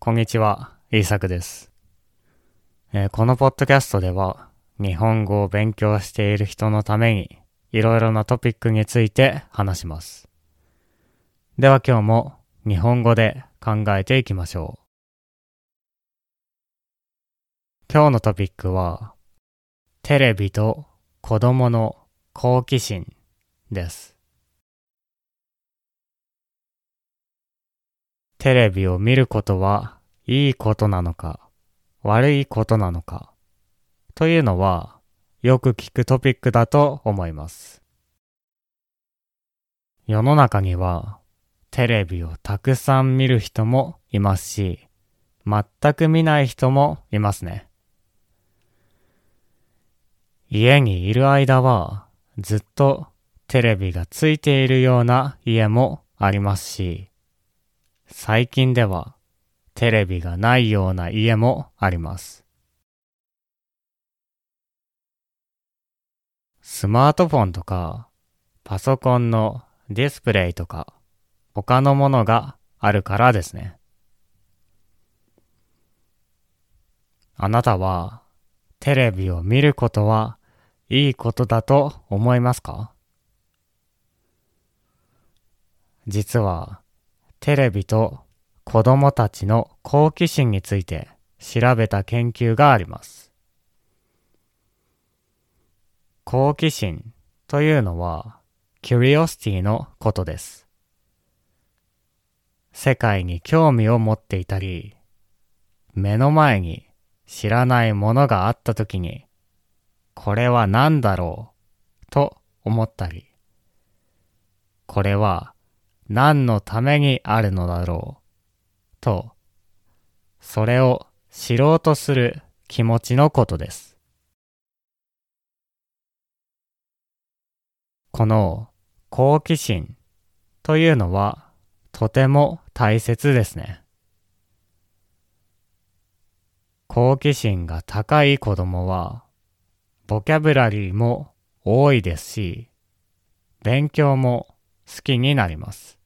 こんにちは、イーサクです、えーこのポッドキャストでは、日本語を勉強している人のために、いろいろなトピックについて話します。では今日も日本語で考えていきましょう。今日のトピックは、テレビと子供の好奇心です。テレビを見ることはいいことなのか悪いことなのかというのはよく聞くトピックだと思います。世の中にはテレビをたくさん見る人もいますし、全く見ない人もいますね。家にいる間はずっとテレビがついているような家もありますし、最近ではテレビがないような家もあります。スマートフォンとかパソコンのディスプレイとか他のものがあるからですね。あなたはテレビを見ることはいいことだと思いますか？実はテレビと子供たちの好奇心について調べた研究があります。好奇心というのは curiosity のことです。世界に興味を持っていたり、目の前に知らないものがあったときに、これは何だろうと思ったり、これは何のためにあるのだろう？と、それを知ろうとする気持ちのことです。この好奇心というのはとても大切ですね。好奇心が高い子供はボキャブラリーも多いですし、勉強も好きになります。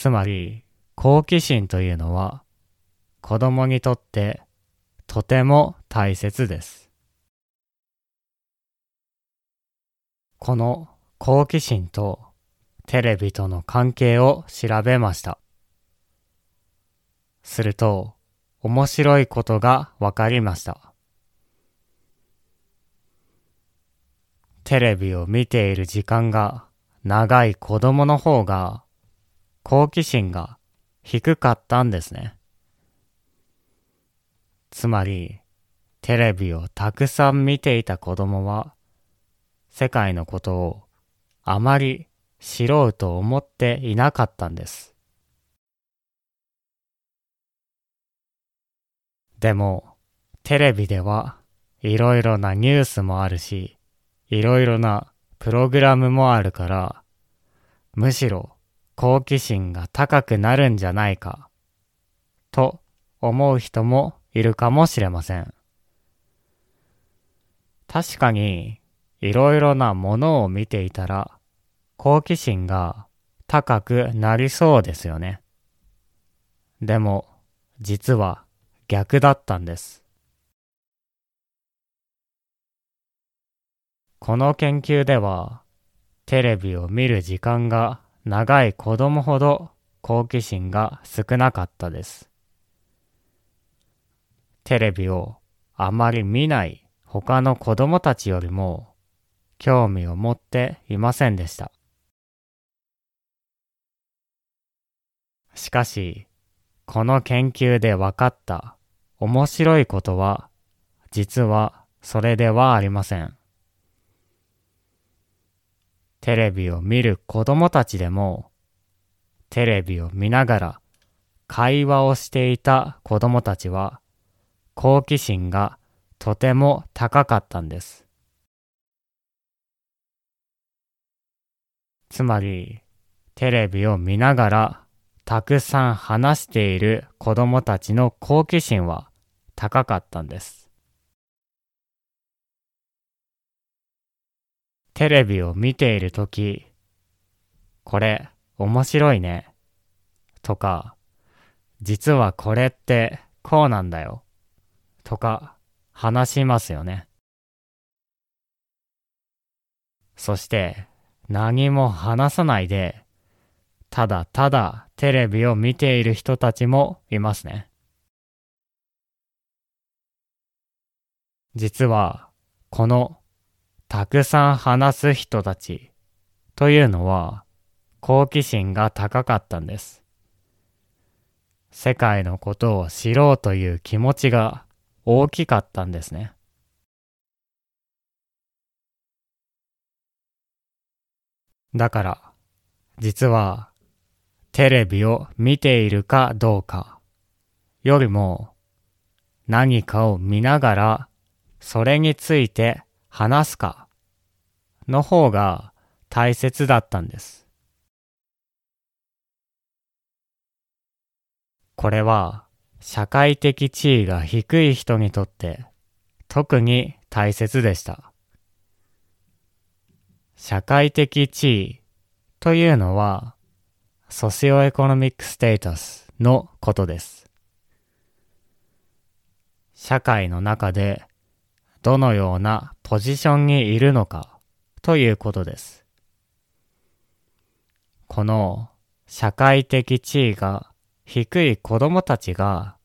つまり、好奇心というのは子供にとってとても大切です。この好奇心とテレビとの関係を調べました。すると、面白いことがわかりました。テレビを見ている時間が長い子供の方が好奇心が低かったんですね。つまり、テレビをたくさん見ていた子供は、世界のことをあまり知ろうと思っていなかったんです。でも、テレビではいろいろなニュースもあるし、いろいろなプログラムもあるから、むしろ好奇心が高くなるんじゃないか、と思う人もいるかもしれません。確かに、いろいろなものを見ていたら、好奇心が高くなりそうですよね。でも、実は逆だったんです。この研究では、テレビを見る時間が長い子供ほど好奇心が少なかったです。テレビをあまり見ない他の子供たちよりも興味を持っていませんでした。しかし、この研究で分かった面白いことは、実はそれではありません。テレビを見る子供たちでも、テレビを見ながら会話をしていた子供たちは、好奇心がとても高かったんです。つまり、テレビを見ながらたくさん話している子供たちの好奇心は高かったんです。テレビを見ているとき、これ面白いね。とか、実はこれってこうなんだよ。とか話しますよね。そして何も話さないで、ただただテレビを見ている人たちもいますね。実は、このたくさん話す人たちというのは好奇心が高かったんです。世界のことを知ろうという気持ちが大きかったんですね。だから、実はテレビを見ているかどうかよりも何かを見ながらそれについて話すかの方が大切だったんです。これは社会的地位が低い人にとって特に大切でした。社会的地位というのはソシオエコノミックステータスのことです。社会の中でどのようなポジションにいるのかということです。この社会的地位が低い子供たちが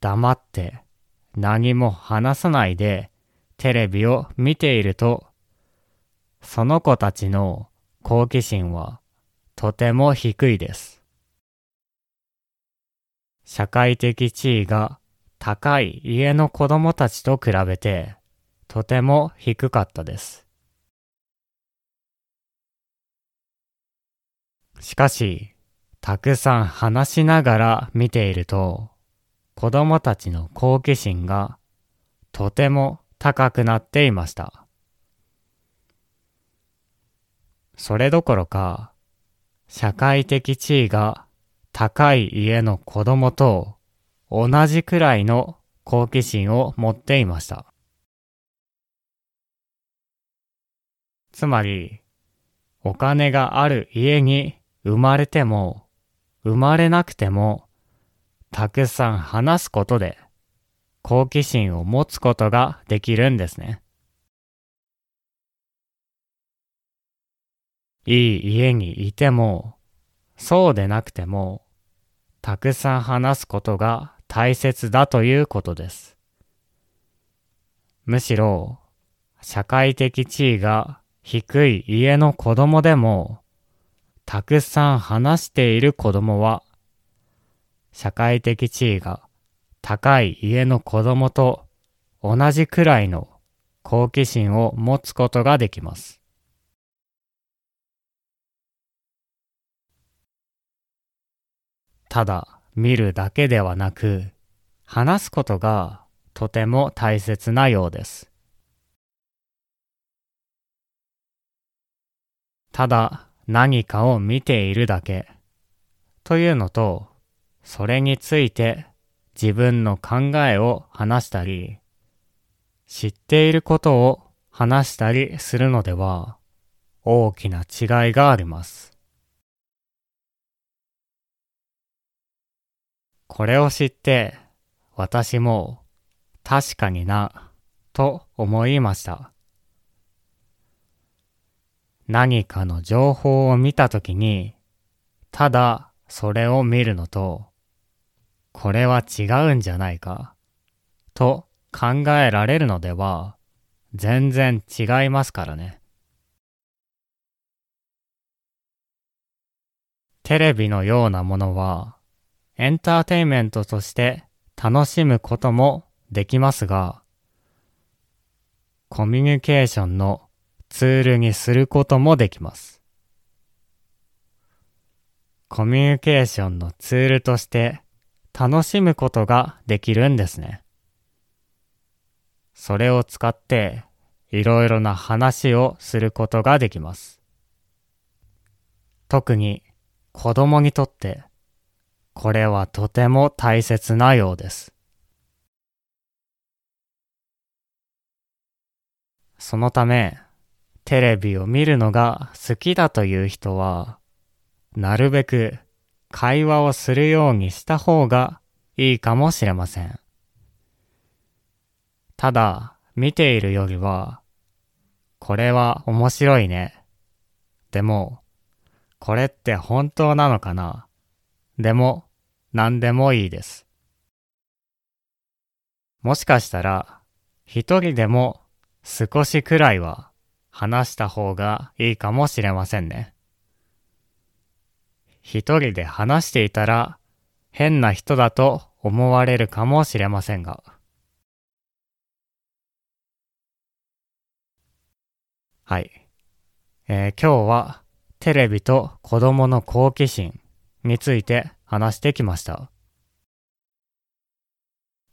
黙って何も話さないでテレビを見ていると、その子たちの好奇心はとても低いです。社会的地位が高い家の子供たちと比べてとても低かったです。しかし、たくさん話しながら見ていると、子供たちの好奇心がとても高くなっていました。それどころか、社会的地位が高い家の子供と同じくらいの好奇心を持っていました。つまり、お金がある家に生まれても、生まれなくても、たくさん話すことで、好奇心を持つことができるんですね。いい家にいても、そうでなくても、たくさん話すことが大切だということです。むしろ、社会的地位が低い家の子供でも、たくさん話している子供は、社会的地位が高い家の子供と同じくらいの好奇心を持つことができます。ただ見るだけではなく、話すことがとても大切なようです。ただ何かを見ているだけというのと、それについて自分の考えを話したり、知っていることを話したりするのでは大きな違いがあります。これを知って私も確かになと思いました。何かの情報を見たときに、ただそれを見るのと、これは違うんじゃないか、と考えられるのでは、全然違いますからね。テレビのようなものは、エンターテインメントとして楽しむこともできますが、コミュニケーションのツールにすることもできます。コミュニケーションのツールとして楽しむことができるんですね。それを使っていろいろな話をすることができます。特に子供にとってこれはとても大切なようです。そのためテレビを見るのが好きだという人は、なるべく会話をするようにした方がいいかもしれません。ただ、見ているよりは、これは面白いね。でも、これって本当なのかなでも、何でもいいです。もしかしたら、一人でも少しくらいは話した方がいいかもしれませんね。一人で話していたら変な人だと思われるかもしれませんが。はい。えー、今日はテレビと子供の好奇心について話してきました。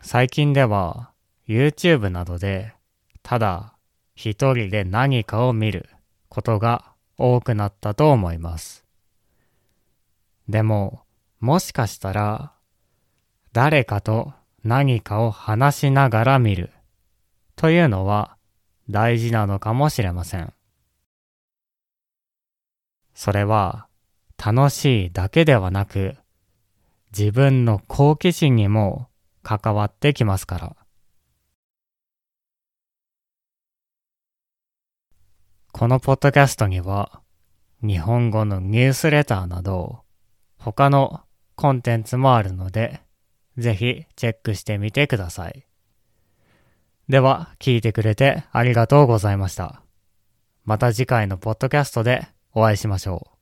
最近では YouTube などでただ一人で何かを見ることが多くなったと思います。でも、もしかしたら、誰かと何かを話しながら見るというのは大事なのかもしれません。それは楽しいだけではなく、自分の好奇心にも関わってきますから。このポッドキャストには、日本語のニュースレターなど、他のコンテンツもあるので、ぜひチェックしてみてください。では、聞いてくれてありがとうございました。また次回のポッドキャストでお会いしましょう。